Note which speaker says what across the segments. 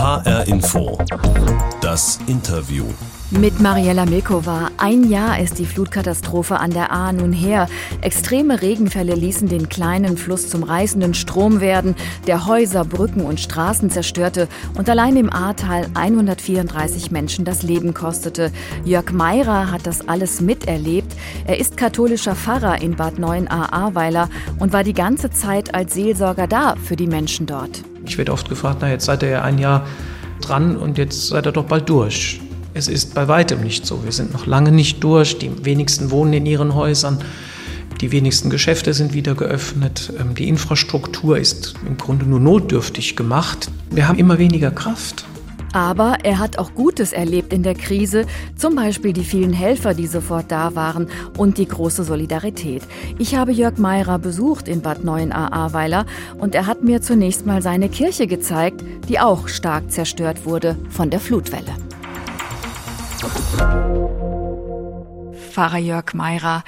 Speaker 1: HR Info. Das Interview.
Speaker 2: Mit Mariella Milkova. Ein Jahr ist die Flutkatastrophe an der Ahr nun her. Extreme Regenfälle ließen den kleinen Fluss zum reißenden Strom werden, der Häuser, Brücken und Straßen zerstörte und allein im Ahrtal 134 Menschen das Leben kostete. Jörg Meirer hat das alles miterlebt. Er ist katholischer Pfarrer in Bad 9 Ahrweiler und war die ganze Zeit als Seelsorger da für die Menschen dort.
Speaker 3: Ich werde oft gefragt, na jetzt seid ihr ja ein Jahr dran und jetzt seid ihr doch bald durch. Es ist bei weitem nicht so. Wir sind noch lange nicht durch. Die wenigsten wohnen in ihren Häusern. Die wenigsten Geschäfte sind wieder geöffnet. Ähm, die Infrastruktur ist im Grunde nur notdürftig gemacht. Wir haben immer weniger Kraft.
Speaker 2: Aber er hat auch Gutes erlebt in der Krise, zum Beispiel die vielen Helfer, die sofort da waren und die große Solidarität. Ich habe Jörg Meirer besucht in Bad 9 Ahrweiler und er hat mir zunächst mal seine Kirche gezeigt, die auch stark zerstört wurde von der Flutwelle. Pfarrer Jörg Meirer,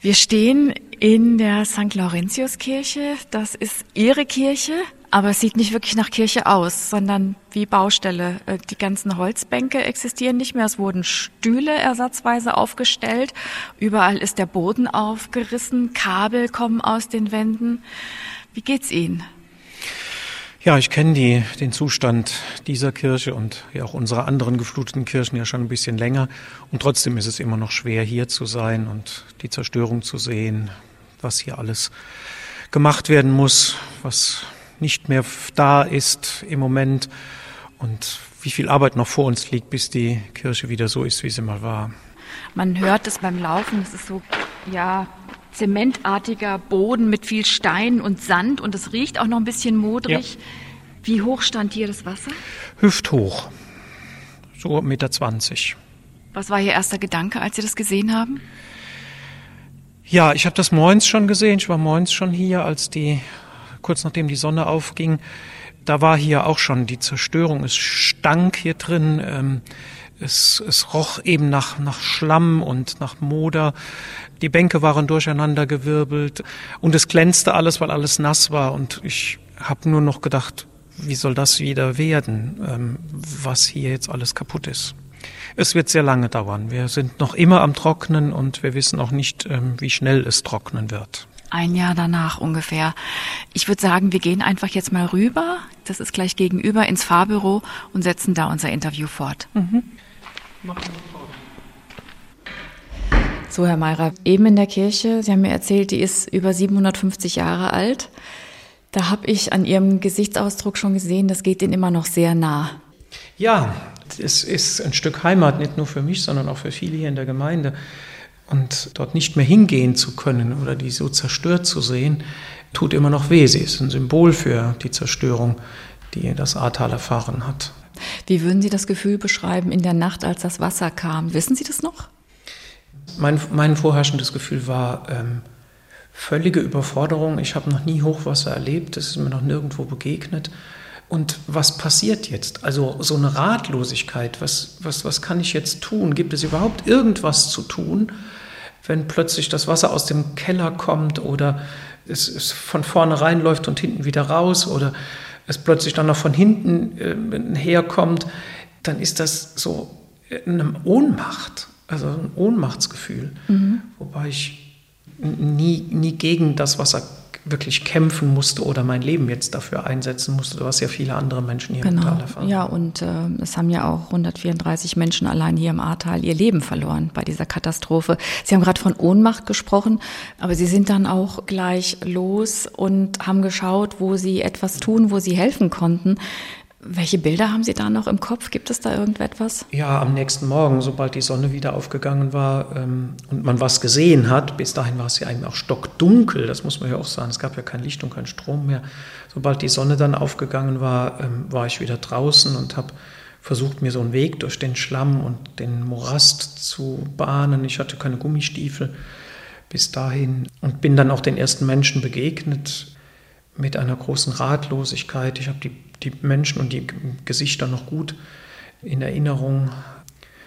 Speaker 2: wir stehen in der St. Laurentiuskirche. Das ist Ihre Kirche, aber es sieht nicht wirklich nach Kirche aus, sondern wie Baustelle. Äh, die ganzen Holzbänke existieren nicht mehr. Es wurden Stühle ersatzweise aufgestellt. Überall ist der Boden aufgerissen. Kabel kommen aus den Wänden. Wie geht's Ihnen?
Speaker 3: Ja, ich kenne die, den Zustand dieser Kirche und ja auch unserer anderen gefluteten Kirchen ja schon ein bisschen länger. Und trotzdem ist es immer noch schwer, hier zu sein und die Zerstörung zu sehen, was hier alles gemacht werden muss, was nicht mehr da ist im Moment und wie viel Arbeit noch vor uns liegt, bis die Kirche wieder so ist, wie sie mal war.
Speaker 2: Man hört es beim Laufen, es ist so, ja, zementartiger Boden mit viel Stein und Sand und es riecht auch noch ein bisschen modrig. Ja. Wie hoch stand hier das Wasser?
Speaker 3: Hüfthoch, so 1,20 Meter.
Speaker 2: Was war Ihr erster Gedanke, als Sie das gesehen haben?
Speaker 3: Ja, ich habe das morgens schon gesehen. Ich war morgens schon hier, als die, kurz nachdem die Sonne aufging. Da war hier auch schon die Zerstörung. Es stank hier drin. Ähm, es, es roch eben nach, nach Schlamm und nach Moder. Die Bänke waren durcheinandergewirbelt und es glänzte alles, weil alles nass war. Und ich habe nur noch gedacht, wie soll das wieder werden, ähm, was hier jetzt alles kaputt ist. Es wird sehr lange dauern. Wir sind noch immer am Trocknen und wir wissen auch nicht, ähm, wie schnell es trocknen wird.
Speaker 2: Ein Jahr danach ungefähr. Ich würde sagen, wir gehen einfach jetzt mal rüber, das ist gleich gegenüber, ins Fahrbüro und setzen da unser Interview fort. Mhm. So, Herr Meirer, eben in der Kirche, Sie haben mir erzählt, die ist über 750 Jahre alt. Da habe ich an Ihrem Gesichtsausdruck schon gesehen, das geht Ihnen immer noch sehr nah.
Speaker 3: Ja, es ist ein Stück Heimat, nicht nur für mich, sondern auch für viele hier in der Gemeinde. Und dort nicht mehr hingehen zu können oder die so zerstört zu sehen, tut immer noch weh. Sie ist ein Symbol für die Zerstörung, die das Ahrtal erfahren hat.
Speaker 2: Wie würden Sie das Gefühl beschreiben in der Nacht, als das Wasser kam? Wissen Sie das noch?
Speaker 3: Mein, mein vorherrschendes Gefühl war, ähm, völlige Überforderung. Ich habe noch nie Hochwasser erlebt, das ist mir noch nirgendwo begegnet. Und was passiert jetzt? Also so eine Ratlosigkeit, was, was, was kann ich jetzt tun? Gibt es überhaupt irgendwas zu tun, wenn plötzlich das Wasser aus dem Keller kommt oder es, es von vorne reinläuft und hinten wieder raus oder es plötzlich dann noch von hinten äh, herkommt, dann ist das so eine Ohnmacht, also ein Ohnmachtsgefühl. Mhm. Wobei ich nie, nie gegen das Wasser wirklich kämpfen musste oder mein Leben jetzt dafür einsetzen musste, was ja viele andere Menschen hier
Speaker 2: genau.
Speaker 3: im
Speaker 2: Tal erfahren. Ja, und äh, es haben ja auch 134 Menschen allein hier im Ahrtal ihr Leben verloren bei dieser Katastrophe. Sie haben gerade von Ohnmacht gesprochen, aber Sie sind dann auch gleich los und haben geschaut, wo Sie etwas tun, wo Sie helfen konnten. Welche Bilder haben Sie da noch im Kopf? Gibt es da irgendetwas?
Speaker 3: Ja, am nächsten Morgen, sobald die Sonne wieder aufgegangen war ähm, und man was gesehen hat, bis dahin war es ja eigentlich auch stockdunkel, das muss man ja auch sagen, es gab ja kein Licht und kein Strom mehr. Sobald die Sonne dann aufgegangen war, ähm, war ich wieder draußen und habe versucht, mir so einen Weg durch den Schlamm und den Morast zu bahnen. Ich hatte keine Gummistiefel bis dahin und bin dann auch den ersten Menschen begegnet mit einer großen Ratlosigkeit. Ich habe die die Menschen und die Gesichter noch gut in Erinnerung.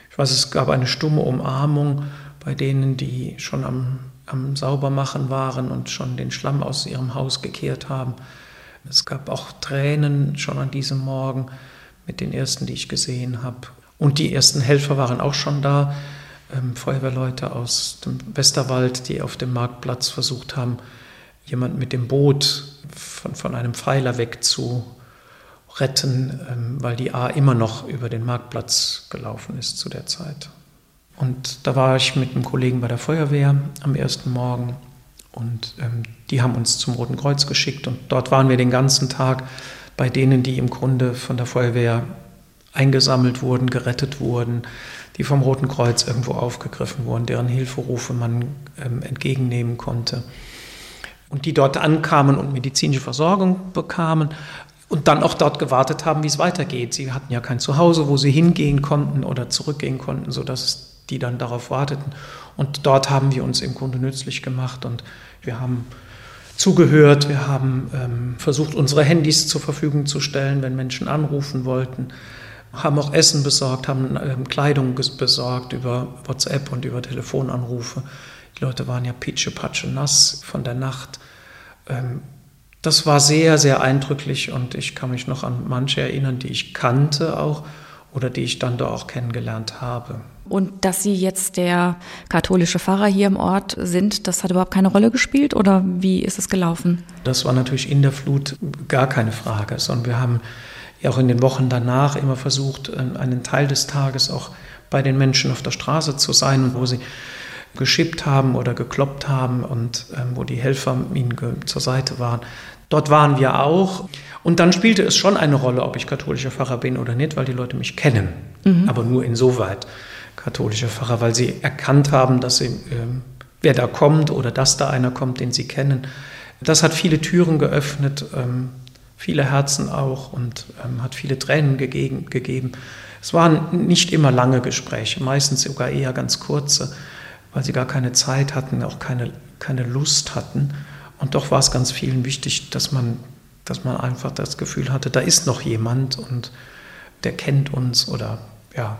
Speaker 3: Ich weiß, es gab eine stumme Umarmung bei denen, die schon am, am Saubermachen waren und schon den Schlamm aus ihrem Haus gekehrt haben. Es gab auch Tränen schon an diesem Morgen mit den ersten, die ich gesehen habe. Und die ersten Helfer waren auch schon da, ähm, Feuerwehrleute aus dem Westerwald, die auf dem Marktplatz versucht haben, jemand mit dem Boot von, von einem Pfeiler weg zu retten, ähm, weil die A immer noch über den Marktplatz gelaufen ist zu der Zeit. Und da war ich mit einem Kollegen bei der Feuerwehr am ersten Morgen und ähm, die haben uns zum Roten Kreuz geschickt und dort waren wir den ganzen Tag bei denen, die im Grunde von der Feuerwehr eingesammelt wurden, gerettet wurden, die vom Roten Kreuz irgendwo aufgegriffen wurden, deren Hilferufe man ähm, entgegennehmen konnte und die dort ankamen und medizinische Versorgung bekamen und dann auch dort gewartet haben, wie es weitergeht. Sie hatten ja kein Zuhause, wo sie hingehen konnten oder zurückgehen konnten, sodass die dann darauf warteten. Und dort haben wir uns im Grunde nützlich gemacht und wir haben zugehört, wir haben ähm, versucht, unsere Handys zur Verfügung zu stellen, wenn Menschen anrufen wollten, haben auch Essen besorgt, haben ähm, Kleidung besorgt über WhatsApp und über Telefonanrufe. Die Leute waren ja pitschepatsche nass von der Nacht. Ähm, das war sehr, sehr eindrücklich und ich kann mich noch an manche erinnern, die ich kannte auch oder die ich dann da auch kennengelernt habe.
Speaker 2: Und dass Sie jetzt der katholische Pfarrer hier im Ort sind, das hat überhaupt keine Rolle gespielt oder wie ist es gelaufen?
Speaker 3: Das war natürlich in der Flut gar keine Frage, sondern wir haben ja auch in den Wochen danach immer versucht, einen Teil des Tages auch bei den Menschen auf der Straße zu sein, wo sie geschippt haben oder gekloppt haben und ähm, wo die Helfer ihnen zur Seite waren. Dort waren wir auch. Und dann spielte es schon eine Rolle, ob ich katholischer Pfarrer bin oder nicht, weil die Leute mich kennen. Mhm. Aber nur insoweit katholischer Pfarrer, weil sie erkannt haben, dass sie, ähm, wer da kommt oder dass da einer kommt, den sie kennen. Das hat viele Türen geöffnet, ähm, viele Herzen auch und ähm, hat viele Tränen gegeben. Es waren nicht immer lange Gespräche, meistens sogar eher ganz kurze weil sie gar keine Zeit hatten, auch keine, keine Lust hatten. Und doch war es ganz vielen wichtig, dass man, dass man einfach das Gefühl hatte, da ist noch jemand und der kennt uns oder ja,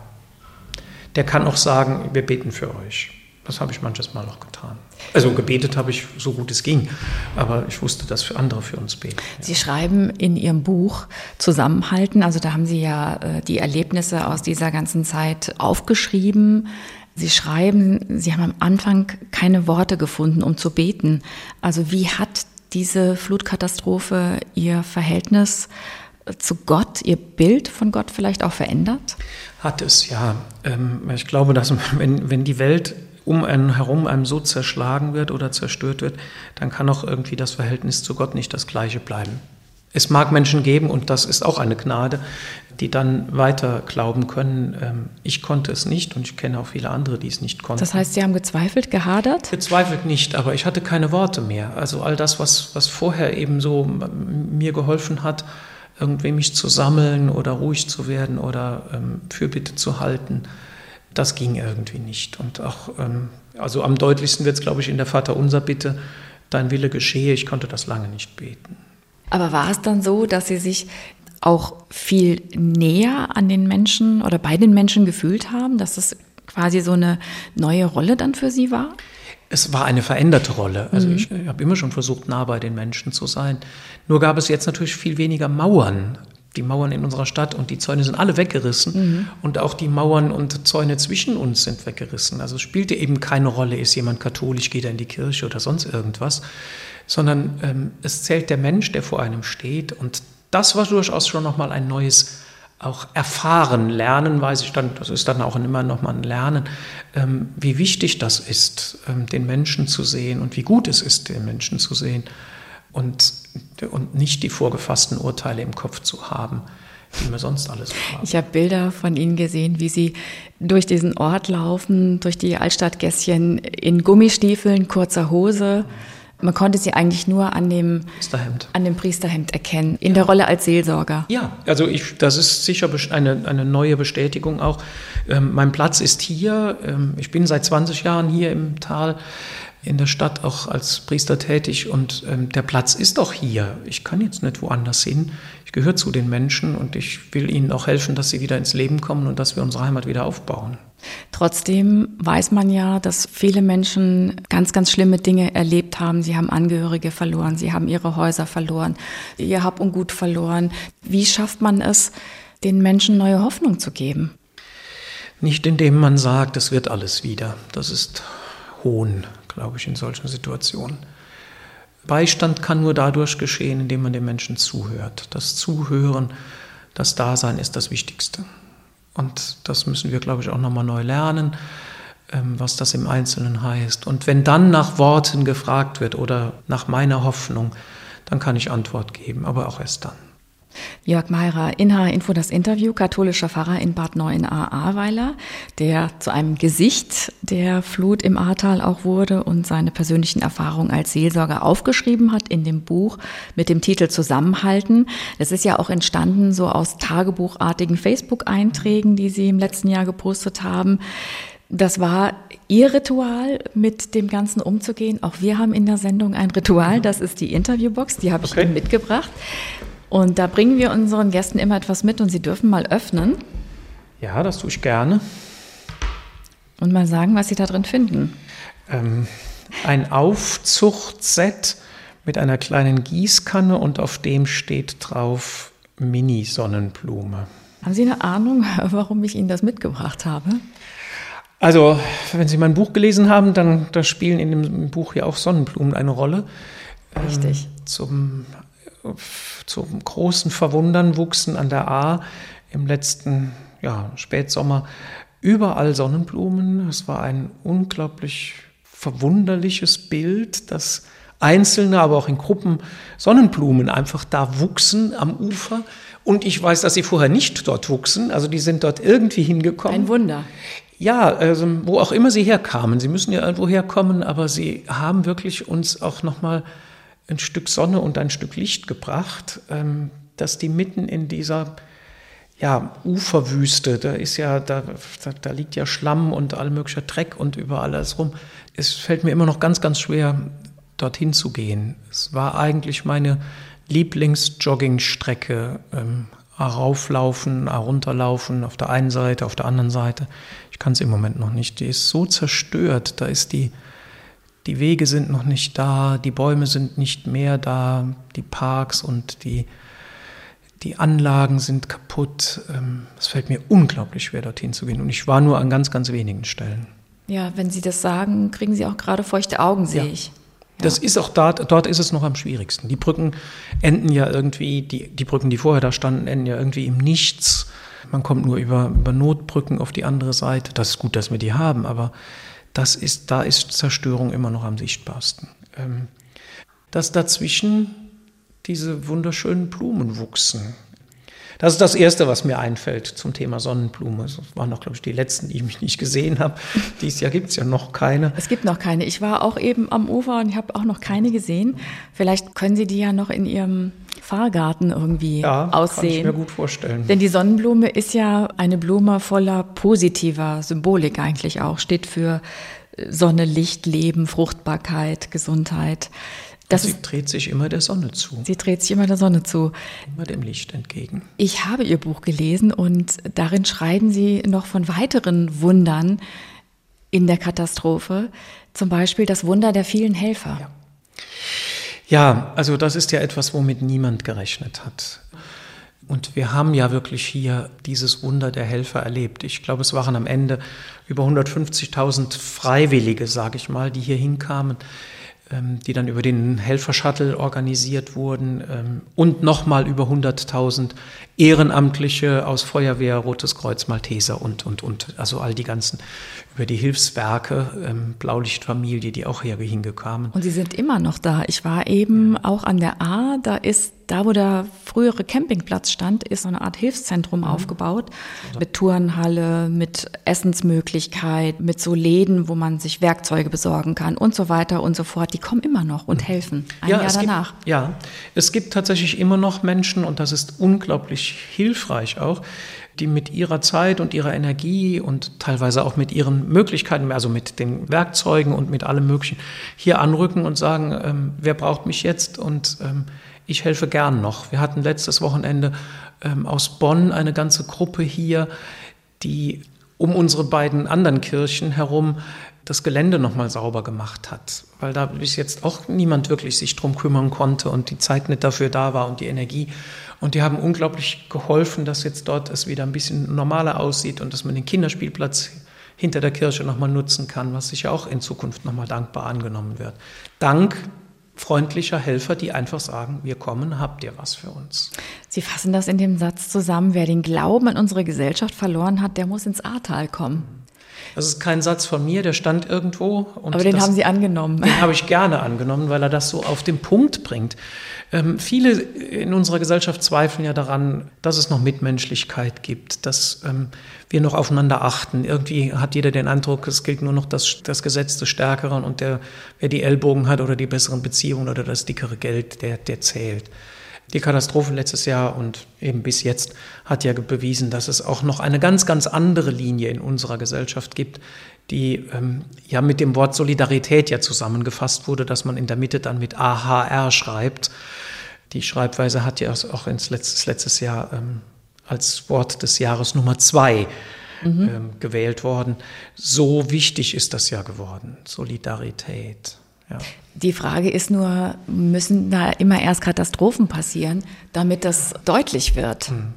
Speaker 3: der kann auch sagen, wir beten für euch. Das habe ich manches Mal auch getan. Also gebetet habe ich so gut es ging, aber ich wusste, dass für andere für uns beten.
Speaker 2: Sie schreiben in Ihrem Buch Zusammenhalten, also da haben Sie ja äh, die Erlebnisse aus dieser ganzen Zeit aufgeschrieben. Sie schreiben, Sie haben am Anfang keine Worte gefunden, um zu beten. Also wie hat diese Flutkatastrophe Ihr Verhältnis zu Gott, Ihr Bild von Gott vielleicht auch verändert?
Speaker 3: Hat es, ja. Ähm, ich glaube, dass wenn, wenn die Welt um einen herum einem so zerschlagen wird oder zerstört wird, dann kann auch irgendwie das Verhältnis zu Gott nicht das gleiche bleiben. Es mag Menschen geben, und das ist auch eine Gnade, die dann weiter glauben können. Ähm, ich konnte es nicht und ich kenne auch viele andere, die es nicht konnten.
Speaker 2: Das heißt, Sie haben gezweifelt, gehadert?
Speaker 3: Gezweifelt nicht, aber ich hatte keine Worte mehr. Also all das, was, was vorher eben so mir geholfen hat, irgendwie mich zu sammeln oder ruhig zu werden oder ähm, Fürbitte zu halten, das ging irgendwie nicht. Und auch, ähm, also am deutlichsten wird es, glaube ich, in der Vaterunser Bitte, dein Wille geschehe, ich konnte das lange nicht beten.
Speaker 2: Aber war es dann so, dass Sie sich auch viel näher an den Menschen oder bei den Menschen gefühlt haben, dass es quasi so eine neue Rolle dann für Sie war?
Speaker 3: Es war eine veränderte Rolle. Also mhm. ich, ich habe immer schon versucht, nah bei den Menschen zu sein. Nur gab es jetzt natürlich viel weniger Mauern. Die Mauern in unserer Stadt und die Zäune sind alle weggerissen. Mhm. Und auch die Mauern und Zäune zwischen uns sind weggerissen. Also es spielte eben keine Rolle, ist jemand katholisch, geht er in die Kirche oder sonst irgendwas sondern ähm, es zählt der Mensch, der vor einem steht. Und das war durchaus schon nochmal ein neues auch erfahren, lernen, weiß ich dann, das ist dann auch immer nochmal ein Lernen, ähm, wie wichtig das ist, ähm, den Menschen zu sehen und wie gut es ist, den Menschen zu sehen und, und nicht die vorgefassten Urteile im Kopf zu haben, die mir sonst alles haben.
Speaker 2: Ich habe Bilder von Ihnen gesehen, wie Sie durch diesen Ort laufen, durch die Altstadtgässchen in Gummistiefeln, kurzer Hose. Man konnte sie eigentlich nur an dem Priesterhemd, an dem Priesterhemd erkennen, in ja. der Rolle als Seelsorger.
Speaker 3: Ja, also ich, das ist sicher eine, eine neue Bestätigung auch. Ähm, mein Platz ist hier. Ähm, ich bin seit 20 Jahren hier im Tal in der Stadt auch als Priester tätig und ähm, der Platz ist auch hier. Ich kann jetzt nicht woanders hin. Ich gehöre zu den Menschen und ich will ihnen auch helfen, dass sie wieder ins Leben kommen und dass wir unsere Heimat wieder aufbauen.
Speaker 2: Trotzdem weiß man ja, dass viele Menschen ganz, ganz schlimme Dinge erlebt haben. Sie haben Angehörige verloren, sie haben ihre Häuser verloren, ihr Hab und Gut verloren. Wie schafft man es, den Menschen neue Hoffnung zu geben?
Speaker 3: Nicht indem man sagt, es wird alles wieder. Das ist Hohn, glaube ich, in solchen Situationen. Beistand kann nur dadurch geschehen, indem man den Menschen zuhört. Das Zuhören, das Dasein ist das Wichtigste. Und das müssen wir, glaube ich, auch nochmal neu lernen, ähm, was das im Einzelnen heißt. Und wenn dann nach Worten gefragt wird oder nach meiner Hoffnung, dann kann ich Antwort geben, aber auch erst dann.
Speaker 2: Jörg Meirer, in Info das Interview, katholischer Pfarrer in Bad Neuenahr-Ahrweiler, der zu einem Gesicht der Flut im Ahrtal auch wurde und seine persönlichen Erfahrungen als Seelsorger aufgeschrieben hat in dem Buch mit dem Titel Zusammenhalten. Das ist ja auch entstanden so aus tagebuchartigen Facebook-Einträgen, die Sie im letzten Jahr gepostet haben. Das war Ihr Ritual, mit dem Ganzen umzugehen. Auch wir haben in der Sendung ein Ritual, das ist die Interviewbox, die habe ich okay. Ihnen mitgebracht. Und da bringen wir unseren Gästen immer etwas mit und sie dürfen mal öffnen.
Speaker 3: Ja, das tue ich gerne.
Speaker 2: Und mal sagen, was sie da drin finden.
Speaker 3: Ähm, ein Aufzuchtset mit einer kleinen Gießkanne und auf dem steht drauf Mini-Sonnenblume.
Speaker 2: Haben Sie eine Ahnung, warum ich Ihnen das mitgebracht habe?
Speaker 3: Also, wenn Sie mein Buch gelesen haben, dann da spielen in dem Buch ja auch Sonnenblumen eine Rolle.
Speaker 2: Richtig.
Speaker 3: Ähm, zum zum großen Verwundern wuchsen an der A im letzten ja, Spätsommer überall Sonnenblumen. Es war ein unglaublich verwunderliches Bild, dass einzelne, aber auch in Gruppen Sonnenblumen einfach da wuchsen am Ufer. Und ich weiß, dass sie vorher nicht dort wuchsen. Also die sind dort irgendwie hingekommen.
Speaker 2: Ein Wunder.
Speaker 3: Ja, also wo auch immer sie herkamen. Sie müssen ja irgendwo herkommen, aber sie haben wirklich uns auch nochmal mal ein Stück Sonne und ein Stück Licht gebracht, ähm, dass die mitten in dieser ja, Uferwüste, da ist ja, da, da, liegt ja Schlamm und all möglicher Dreck und überall alles rum. Es fällt mir immer noch ganz, ganz schwer, dorthin zu gehen. Es war eigentlich meine Lieblingsjoggingstrecke. Ähm, rauflaufen, runterlaufen, auf der einen Seite, auf der anderen Seite. Ich kann es im Moment noch nicht. Die ist so zerstört. Da ist die, die Wege sind noch nicht da, die Bäume sind nicht mehr da, die Parks und die, die Anlagen sind kaputt. Ähm, es fällt mir unglaublich schwer, dorthin zu gehen. Und ich war nur an ganz, ganz wenigen Stellen.
Speaker 2: Ja, wenn Sie das sagen, kriegen Sie auch gerade feuchte Augen, sehe ja. ich.
Speaker 3: Ja. Das ist auch da, dort ist es noch am schwierigsten. Die Brücken enden ja irgendwie, die, die Brücken, die vorher da standen, enden ja irgendwie im Nichts. Man kommt nur über, über Notbrücken auf die andere Seite. Das ist gut, dass wir die haben, aber das ist, da ist Zerstörung immer noch am sichtbarsten. Ähm, dass dazwischen diese wunderschönen Blumen wuchsen. Das ist das Erste, was mir einfällt zum Thema Sonnenblume. Das waren noch, glaube ich, die letzten, die ich nicht gesehen habe. Dieses Jahr gibt es ja noch keine.
Speaker 2: Es gibt noch keine. Ich war auch eben am Ufer und ich habe auch noch keine gesehen. Vielleicht können Sie die ja noch in Ihrem Fahrgarten irgendwie ja, aussehen. Kann ich
Speaker 3: mir gut vorstellen.
Speaker 2: Denn die Sonnenblume ist ja eine Blume voller positiver Symbolik eigentlich auch. Steht für Sonne, Licht, Leben, Fruchtbarkeit, Gesundheit.
Speaker 3: Das sie ist, dreht sich immer der Sonne zu.
Speaker 2: Sie dreht sich immer der Sonne zu.
Speaker 3: Immer dem Licht entgegen.
Speaker 2: Ich habe Ihr Buch gelesen und darin schreiben Sie noch von weiteren Wundern in der Katastrophe. Zum Beispiel das Wunder der vielen Helfer.
Speaker 3: Ja. Ja, also das ist ja etwas, womit niemand gerechnet hat. Und wir haben ja wirklich hier dieses Wunder der Helfer erlebt. Ich glaube, es waren am Ende über 150.000 Freiwillige, sage ich mal, die hier hinkamen, die dann über den Helfer-Shuttle organisiert wurden ähm, und nochmal über 100.000 Ehrenamtliche aus Feuerwehr, Rotes Kreuz, Malteser und, und, und, also all die ganzen über die Hilfswerke, ähm, Blaulichtfamilie, die auch hier hingekommen.
Speaker 2: Und sie sind immer noch da. Ich war eben ja. auch an der A, da ist da, wo der frühere Campingplatz stand, ist so eine Art Hilfszentrum mhm. aufgebaut. Mit Turnhalle, mit Essensmöglichkeit, mit so Läden, wo man sich Werkzeuge besorgen kann und so weiter und so fort. Die kommen immer noch und mhm. helfen. Ein ja, Jahr danach.
Speaker 3: Gibt, ja, es gibt tatsächlich immer noch Menschen und das ist unglaublich hilfreich auch, die mit ihrer Zeit und ihrer Energie und teilweise auch mit ihren Möglichkeiten, also mit den Werkzeugen und mit allem Möglichen, hier anrücken und sagen, ähm, wer braucht mich jetzt und ähm, ich helfe gern noch. Wir hatten letztes Wochenende ähm, aus Bonn eine ganze Gruppe hier, die um unsere beiden anderen Kirchen herum das Gelände nochmal sauber gemacht hat, weil da bis jetzt auch niemand wirklich sich drum kümmern konnte und die Zeit nicht dafür da war und die Energie. Und die haben unglaublich geholfen, dass jetzt dort es wieder ein bisschen normaler aussieht und dass man den Kinderspielplatz hinter der Kirche nochmal nutzen kann, was sicher auch in Zukunft nochmal dankbar angenommen wird. Dank freundlicher Helfer, die einfach sagen, wir kommen, habt ihr was für uns.
Speaker 2: Sie fassen das in dem Satz zusammen, wer den Glauben an unsere Gesellschaft verloren hat, der muss ins Ahrtal kommen.
Speaker 3: Das ist kein Satz von mir, der stand irgendwo.
Speaker 2: Aber den
Speaker 3: das,
Speaker 2: haben Sie angenommen.
Speaker 3: Den habe ich gerne angenommen, weil er das so auf den Punkt bringt. Ähm, viele in unserer Gesellschaft zweifeln ja daran, dass es noch Mitmenschlichkeit gibt, dass ähm, wir noch aufeinander achten. Irgendwie hat jeder den Eindruck, es gilt nur noch das, das Gesetz des Stärkeren und der, wer die Ellbogen hat oder die besseren Beziehungen oder das dickere Geld, der, der zählt. Die Katastrophe letztes Jahr und eben bis jetzt hat ja bewiesen, dass es auch noch eine ganz, ganz andere Linie in unserer Gesellschaft gibt, die ähm, ja mit dem Wort Solidarität ja zusammengefasst wurde, dass man in der Mitte dann mit AHR schreibt. Die Schreibweise hat ja auch ins letztes, letztes Jahr ähm, als Wort des Jahres Nummer zwei mhm. ähm, gewählt worden. So wichtig ist das ja geworden, Solidarität.
Speaker 2: Ja. Die Frage ist nur, müssen da immer erst Katastrophen passieren, damit das deutlich wird? Hm.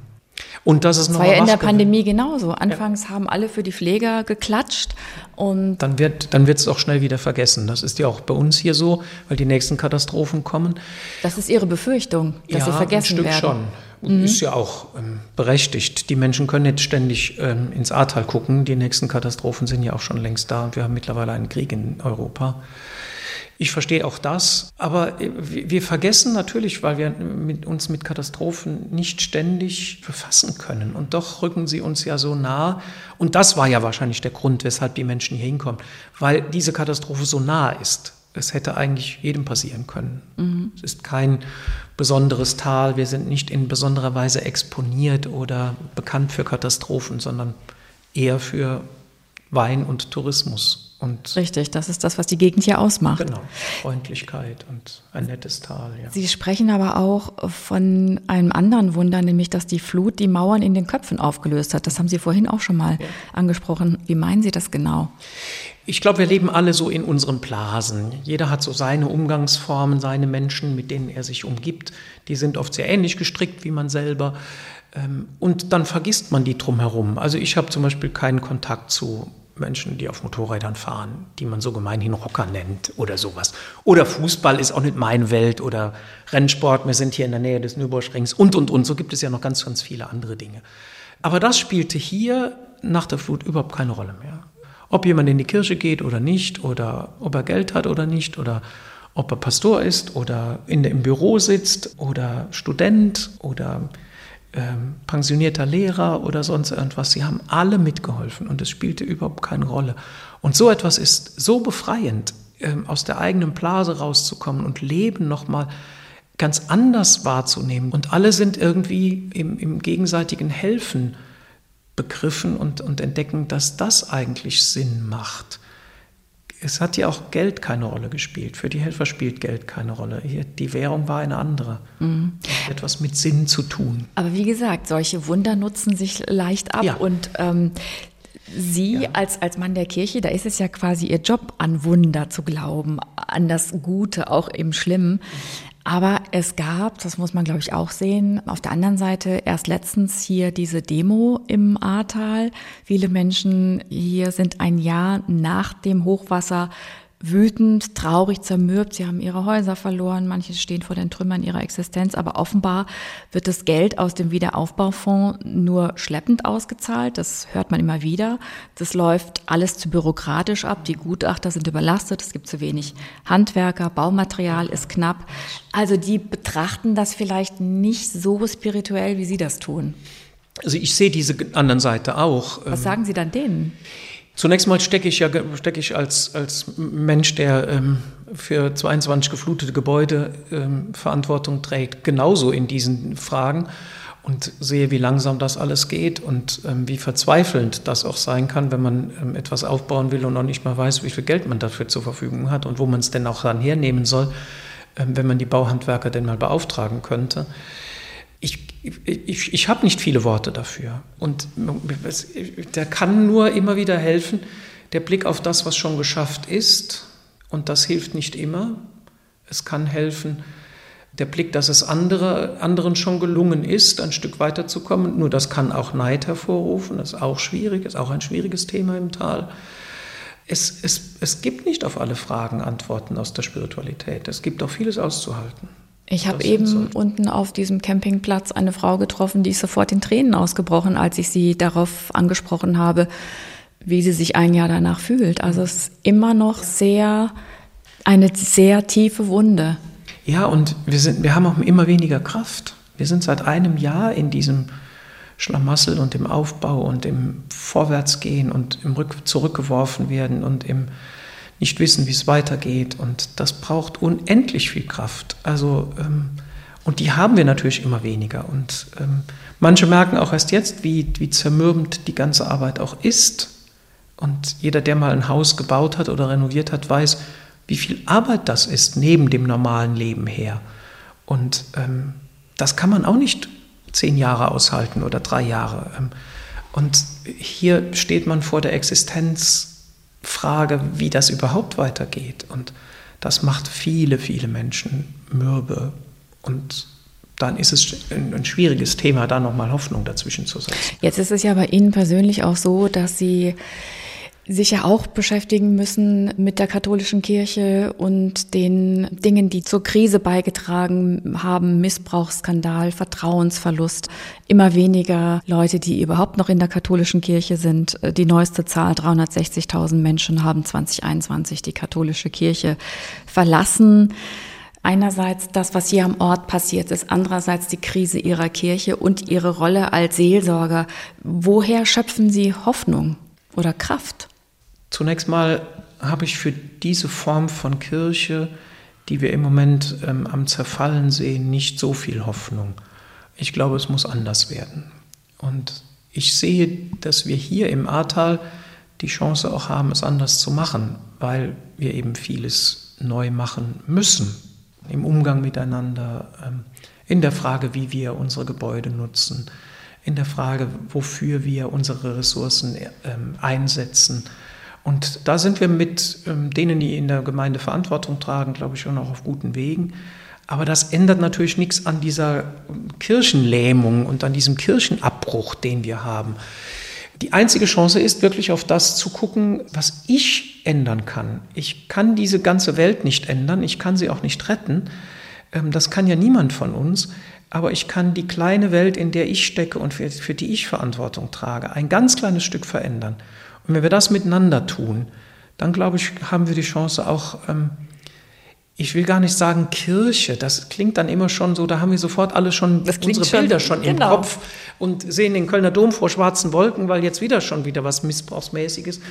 Speaker 3: Und das ist noch
Speaker 2: war ja in der Pandemie genauso. Anfangs ja. haben alle für die Pfleger geklatscht und
Speaker 3: dann wird dann wird es auch schnell wieder vergessen. Das ist ja auch bei uns hier so, weil die nächsten Katastrophen kommen.
Speaker 2: Das ist Ihre Befürchtung, dass ja, sie vergessen ein Stück werden.
Speaker 3: schon. Mhm. Ist ja auch ähm, berechtigt. Die Menschen können nicht ständig ähm, ins Ahrtal gucken. Die nächsten Katastrophen sind ja auch schon längst da und wir haben mittlerweile einen Krieg in Europa. Ich verstehe auch das, aber äh, wir vergessen natürlich, weil wir mit uns mit Katastrophen nicht ständig befassen können. Und doch rücken sie uns ja so nah. Und das war ja wahrscheinlich der Grund, weshalb die Menschen hier hinkommen, weil diese Katastrophe so nah ist. Es hätte eigentlich jedem passieren können. Mhm. Es ist kein besonderes Tal. Wir sind nicht in besonderer Weise exponiert oder bekannt für Katastrophen, sondern eher für Wein und Tourismus.
Speaker 2: Und Richtig, das ist das, was die Gegend hier ausmacht.
Speaker 3: Genau, Freundlichkeit und ein nettes Tal. Ja.
Speaker 2: Sie sprechen aber auch von einem anderen Wunder, nämlich dass die Flut die Mauern in den Köpfen aufgelöst hat. Das haben Sie vorhin auch schon mal ja. angesprochen. Wie meinen Sie das genau?
Speaker 3: Ich glaube, wir leben alle so in unseren Blasen. Jeder hat so seine Umgangsformen, seine Menschen, mit denen er sich umgibt. Die sind oft sehr ähnlich gestrickt wie man selber. Ähm, und dann vergisst man die drumherum. Also ich habe zum Beispiel keinen Kontakt zu Menschen, die auf Motorrädern fahren, die man so gemeinhin Rocker nennt oder sowas. Oder Fußball ist auch nicht meine Welt oder Rennsport, wir sind hier in der Nähe des Nürburgrings und, und, und. So gibt es ja noch ganz, ganz viele andere Dinge. Aber das spielte hier nach der Flut überhaupt keine Rolle mehr. Ob jemand in die Kirche geht oder nicht, oder ob er Geld hat oder nicht, oder ob er Pastor ist oder in, im Büro sitzt oder Student oder ähm, pensionierter Lehrer oder sonst irgendwas. Sie haben alle mitgeholfen und es spielte überhaupt keine Rolle. Und so etwas ist so befreiend, ähm, aus der eigenen Blase rauszukommen und Leben nochmal ganz anders wahrzunehmen. Und alle sind irgendwie im, im gegenseitigen Helfen begriffen und, und entdecken, dass das eigentlich Sinn macht es hat ja auch Geld keine Rolle gespielt. Für die Helfer spielt Geld keine Rolle. Die Währung war eine andere. Mhm. Etwas mit Sinn zu tun.
Speaker 2: Aber wie gesagt, solche Wunder nutzen sich leicht ab. Ja. Und ähm, Sie ja. als, als Mann der Kirche, da ist es ja quasi Ihr Job, an Wunder zu glauben, an das Gute, auch im Schlimmen. Aber es gab, das muss man glaube ich auch sehen, auf der anderen Seite erst letztens hier diese Demo im Ahrtal. Viele Menschen hier sind ein Jahr nach dem Hochwasser wütend, traurig, zermürbt. Sie haben ihre Häuser verloren, manche stehen vor den Trümmern ihrer Existenz, aber offenbar wird das Geld aus dem Wiederaufbaufonds nur schleppend ausgezahlt. Das hört man immer wieder. Das läuft alles zu bürokratisch ab. Die Gutachter sind überlastet, es gibt zu wenig Handwerker, Baumaterial ist knapp. Also die betrachten das vielleicht nicht so spirituell, wie Sie das tun.
Speaker 3: Also ich sehe diese anderen Seite auch.
Speaker 2: Was sagen Sie dann denen?
Speaker 3: Zunächst mal stecke ich ja stecke ich als, als Mensch, der ähm, für 22 geflutete Gebäude ähm, Verantwortung trägt, genauso in diesen Fragen und sehe, wie langsam das alles geht und ähm, wie verzweifelnd das auch sein kann, wenn man ähm, etwas aufbauen will und noch nicht mal weiß, wie viel Geld man dafür zur Verfügung hat und wo man es denn auch dann hernehmen soll, ähm, wenn man die Bauhandwerker denn mal beauftragen könnte. Ich ich, habe nicht viele Worte dafür. Und der kann nur immer wieder helfen, der Blick auf das, was schon geschafft ist. Und das hilft nicht immer. Es kann helfen, der Blick, dass es andere, anderen schon gelungen ist, ein Stück weiterzukommen. Nur das kann auch Neid hervorrufen, das ist auch schwierig, ist auch ein schwieriges Thema im Tal. Es, es, es gibt nicht auf alle Fragen Antworten aus der Spiritualität. Es gibt auch vieles auszuhalten.
Speaker 2: Ich habe eben so. unten auf diesem Campingplatz eine Frau getroffen, die ist sofort in Tränen ausgebrochen, als ich sie darauf angesprochen habe, wie sie sich ein Jahr danach fühlt. Also es ist immer noch sehr eine sehr tiefe Wunde.
Speaker 3: Ja, und wir, sind, wir haben auch immer weniger Kraft. Wir sind seit einem Jahr in diesem Schlamassel und im Aufbau und im Vorwärtsgehen und im Rück zurückgeworfen werden und im nicht wissen, wie es weitergeht. Und das braucht unendlich viel Kraft. Also, ähm, und die haben wir natürlich immer weniger. Und ähm, manche merken auch erst jetzt, wie, wie zermürbend die ganze Arbeit auch ist. Und jeder, der mal ein Haus gebaut hat oder renoviert hat, weiß, wie viel Arbeit das ist neben dem normalen Leben her. Und ähm, das kann man auch nicht zehn Jahre aushalten oder drei Jahre. Ähm, und hier steht man vor der Existenzfrage, wie das überhaupt weitergeht. Und das macht viele, viele Menschen mürbe. Und dann ist es ein schwieriges Thema, da nochmal Hoffnung dazwischen zu setzen.
Speaker 2: Jetzt ist es ja bei Ihnen persönlich auch so, dass Sie sich ja auch beschäftigen müssen mit der katholischen Kirche und den Dingen, die zur Krise beigetragen haben, Missbrauchsskandal, Vertrauensverlust, immer weniger Leute, die überhaupt noch in der katholischen Kirche sind. Die neueste Zahl, 360.000 Menschen haben 2021 die katholische Kirche verlassen. Einerseits das, was hier am Ort passiert ist, andererseits die Krise ihrer Kirche und ihre Rolle als Seelsorger. Woher schöpfen Sie Hoffnung oder Kraft?
Speaker 3: Zunächst mal habe ich für diese Form von Kirche, die wir im Moment ähm, am Zerfallen sehen, nicht so viel Hoffnung. Ich glaube, es muss anders werden. Und ich sehe, dass wir hier im Ahrtal die Chance auch haben, es anders zu machen, weil wir eben vieles neu machen müssen im Umgang miteinander, ähm, in der Frage, wie wir unsere Gebäude nutzen, in der Frage, wofür wir unsere Ressourcen ähm, einsetzen und da sind wir mit ähm, denen, die in der Gemeinde Verantwortung tragen, glaube ich, schon auch auf guten Wegen. Aber das ändert natürlich nichts an dieser Kirchenlähmung und an diesem Kirchenabbruch, den wir haben. Die einzige Chance ist wirklich auf das zu gucken, was ich ändern kann. Ich kann diese ganze Welt nicht ändern, ich kann sie auch nicht retten. Ähm, das kann ja niemand von uns. Aber ich kann die kleine Welt, in der ich stecke und für die ich Verantwortung trage, ein ganz kleines Stück verändern. Und wenn wir das miteinander tun, dann glaube ich, haben wir die Chance auch, ähm, ich will gar nicht sagen Kirche, das klingt dann immer schon so, da haben wir sofort alle schon das unsere schon, Bilder schon genau. im Kopf und sehen den Kölner Dom vor schwarzen Wolken, weil jetzt wieder schon wieder was Missbrauchsmäßiges.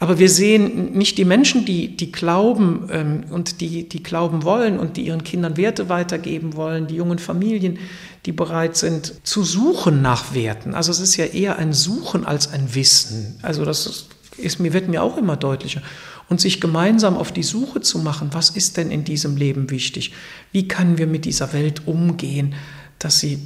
Speaker 3: Aber wir sehen nicht die Menschen, die, die glauben ähm, und die, die glauben wollen und die ihren Kindern Werte weitergeben wollen, die jungen Familien, die bereit sind zu suchen nach Werten. Also es ist ja eher ein Suchen als ein Wissen. Also das ist mir, wird mir auch immer deutlicher. Und sich gemeinsam auf die Suche zu machen, was ist denn in diesem Leben wichtig? Wie können wir mit dieser Welt umgehen, dass sie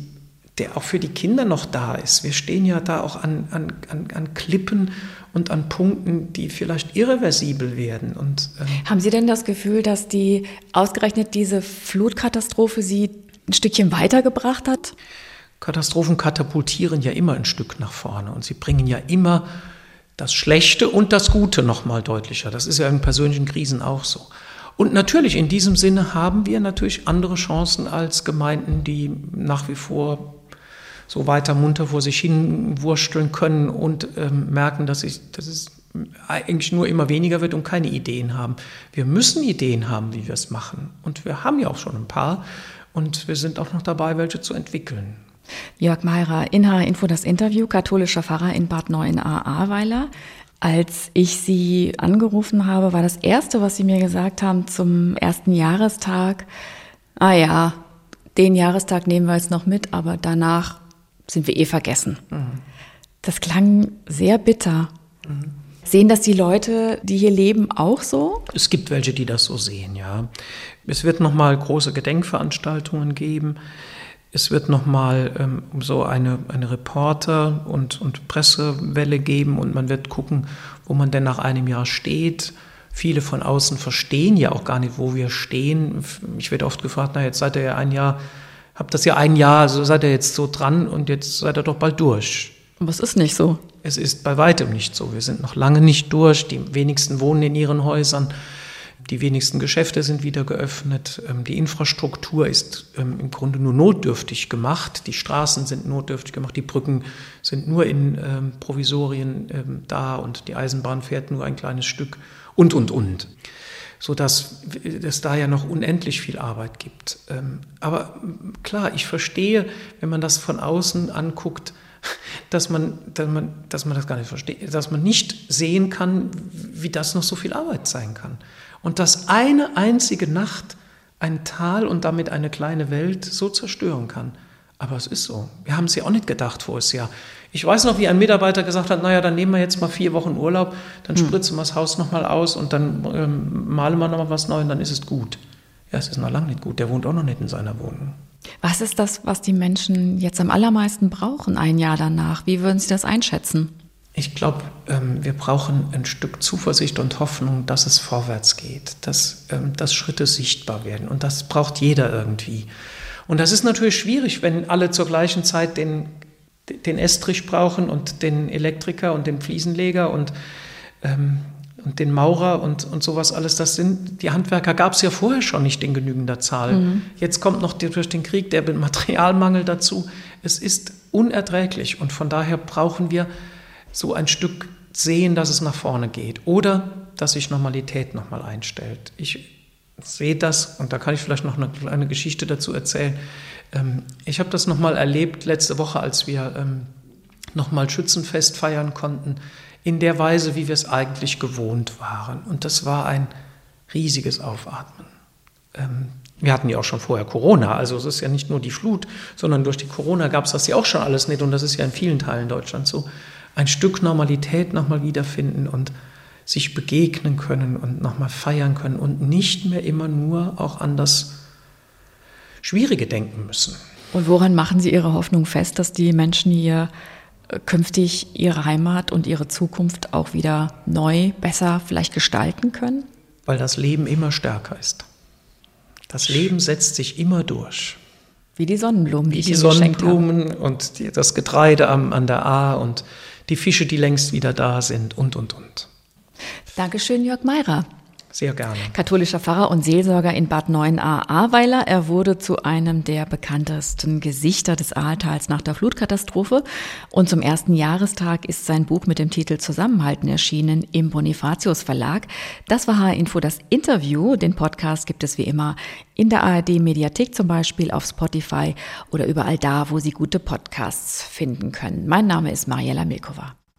Speaker 3: der auch für die Kinder noch da ist. Wir stehen ja da auch an, an, an, an Klippen und an Punkten, die vielleicht irreversibel werden. Und,
Speaker 2: ähm Haben Sie denn das Gefühl, dass die ausgerechnet diese Flutkatastrophe Sie ein Stückchen weitergebracht hat?
Speaker 3: Katastrophen katapultieren ja immer ein Stück nach vorne und sie bringen ja immer das Schlechte und das Gute noch mal deutlicher. Das ist ja in persönlichen Krisen auch so. Und natürlich in diesem Sinne haben wir natürlich andere Chancen als Gemeinden, die nach wie vor so weiter munter vor sich hin wursteln können und ähm, merken, dass, ich, dass es eigentlich nur immer weniger wird und keine Ideen haben. Wir müssen Ideen haben, wie wir es machen. Und wir haben ja auch schon ein paar. Und wir sind auch noch dabei, welche zu entwickeln.
Speaker 2: Jörg Meirer, in Info das Interview, katholischer Pfarrer in Bad Neuenahr-Ahrweiler. Als ich Sie angerufen habe, war das Erste, was Sie mir gesagt haben zum ersten Jahrestag, ah ja, den Jahrestag nehmen wir jetzt noch mit, aber danach sind wir eh vergessen. Mhm. Das klang sehr bitter. Mhm. Sehen das die Leute, die hier leben, auch so?
Speaker 3: Es gibt welche, die das so sehen, ja. Es wird nochmal große Gedenkveranstaltungen geben. Es wird nochmal ähm, so eine, eine Reporter- und, und Pressewelle geben und man wird gucken, wo man denn nach einem Jahr steht. Viele von außen verstehen ja auch gar nicht, wo wir stehen. Ich werde oft gefragt, na jetzt seid ihr ja ein Jahr, habt das ja ein Jahr, also seid ihr jetzt so dran und jetzt seid ihr doch bald durch.
Speaker 2: Aber es ist nicht so.
Speaker 3: Es ist bei weitem nicht so. Wir sind noch lange nicht durch. Die wenigsten wohnen in ihren Häusern. Die wenigsten Geschäfte sind wieder geöffnet. Ähm, die Infrastruktur ist ähm, im Grunde nur notdürftig gemacht. Die Straßen sind notdürftig gemacht. Die Brücken sind nur in ähm, Provisorien da und die Eisenbahn fährt nur ein kleines Stück und, und, und. Sodass es da ja noch unendlich viel Arbeit gibt. Aber klar, ich verstehe, wenn man das von außen anguckt, dass man, dass, man, dass man das gar nicht versteht, dass man nicht sehen kann, wie das noch so viel Arbeit sein kann. Und dass eine einzige Nacht ein Tal und damit eine kleine Welt so zerstören kann. Aber es ist so. Wir haben es ja auch nicht gedacht voriges Jahr. Ich weiß noch, wie ein Mitarbeiter gesagt hat, naja, dann nehmen wir jetzt mal vier Wochen Urlaub, dann hm. spritzen wir das Haus nochmal aus und dann ähm, malen wir nochmal was Neues und dann ist es gut. Ja, es ist noch lange nicht gut. Der wohnt auch noch nicht in seiner Wohnung.
Speaker 2: Was ist das, was die Menschen jetzt am allermeisten brauchen, ein Jahr danach? Wie würden Sie das einschätzen?
Speaker 3: Ich glaube, ähm, wir brauchen ein Stück Zuversicht und Hoffnung, dass es vorwärts geht, dass, ähm, dass Schritte sichtbar werden. Und das braucht jeder irgendwie. Und das ist natürlich schwierig, wenn alle zur gleichen Zeit den, den Estrich brauchen und den Elektriker und den Fliesenleger und ähm, und den Maurer und, und sowas alles, das sind, die Handwerker gab es ja vorher schon nicht in genügender Zahl. Mhm. Jetzt kommt noch durch den Krieg der Materialmangel dazu. Es ist unerträglich und von daher brauchen wir so ein Stück sehen, dass es nach vorne geht oder dass sich Normalität nochmal einstellt. Ich sehe das und da kann ich vielleicht noch eine kleine Geschichte dazu erzählen. Ähm, ich habe das nochmal erlebt letzte Woche, als wir ähm, nochmal Schützenfest feiern konnten in der Weise, wie wir es eigentlich gewohnt waren. Und das war ein riesiges Aufatmen. Ähm, wir hatten ja auch schon vorher Corona, also es ist ja nicht nur die Flut, sondern durch die Corona gab es das ja auch schon alles nicht und das ist ja in vielen Teilen Deutschlands so. Ein Stück Normalität nochmal wiederfinden und sich begegnen können und nochmal feiern können und nicht mehr immer nur auch an das Schwierige denken müssen.
Speaker 2: Und woran machen Sie Ihre Hoffnung fest, dass die Menschen hier künftig ihre Heimat und ihre Zukunft auch wieder neu, besser vielleicht gestalten können?
Speaker 3: Weil das Leben immer stärker ist. Das Leben setzt sich immer durch.
Speaker 2: Wie die Sonnenblumen,
Speaker 3: die Wie die Sonnenblumen und die, das Getreide am, an der A und die Fische, die längst wieder da sind und, und, und.
Speaker 2: Dankeschön, Jörg Meirer.
Speaker 3: Sehr gerne.
Speaker 2: Katholischer Pfarrer und Seelsorger in Bad 9a Ahrweiler. Er wurde zu einem der bekanntesten Gesichter des Ahrtals nach der Flutkatastrophe. Und zum ersten Jahrestag ist sein Buch mit dem Titel Zusammenhalten erschienen im Bonifatius Verlag. Das war H-Info, das Interview. Den Podcast gibt es wie immer in der ARD Mediathek zum Beispiel, auf Spotify oder überall da, wo Sie gute Podcasts finden können. Mein Name ist Mariella Milkova.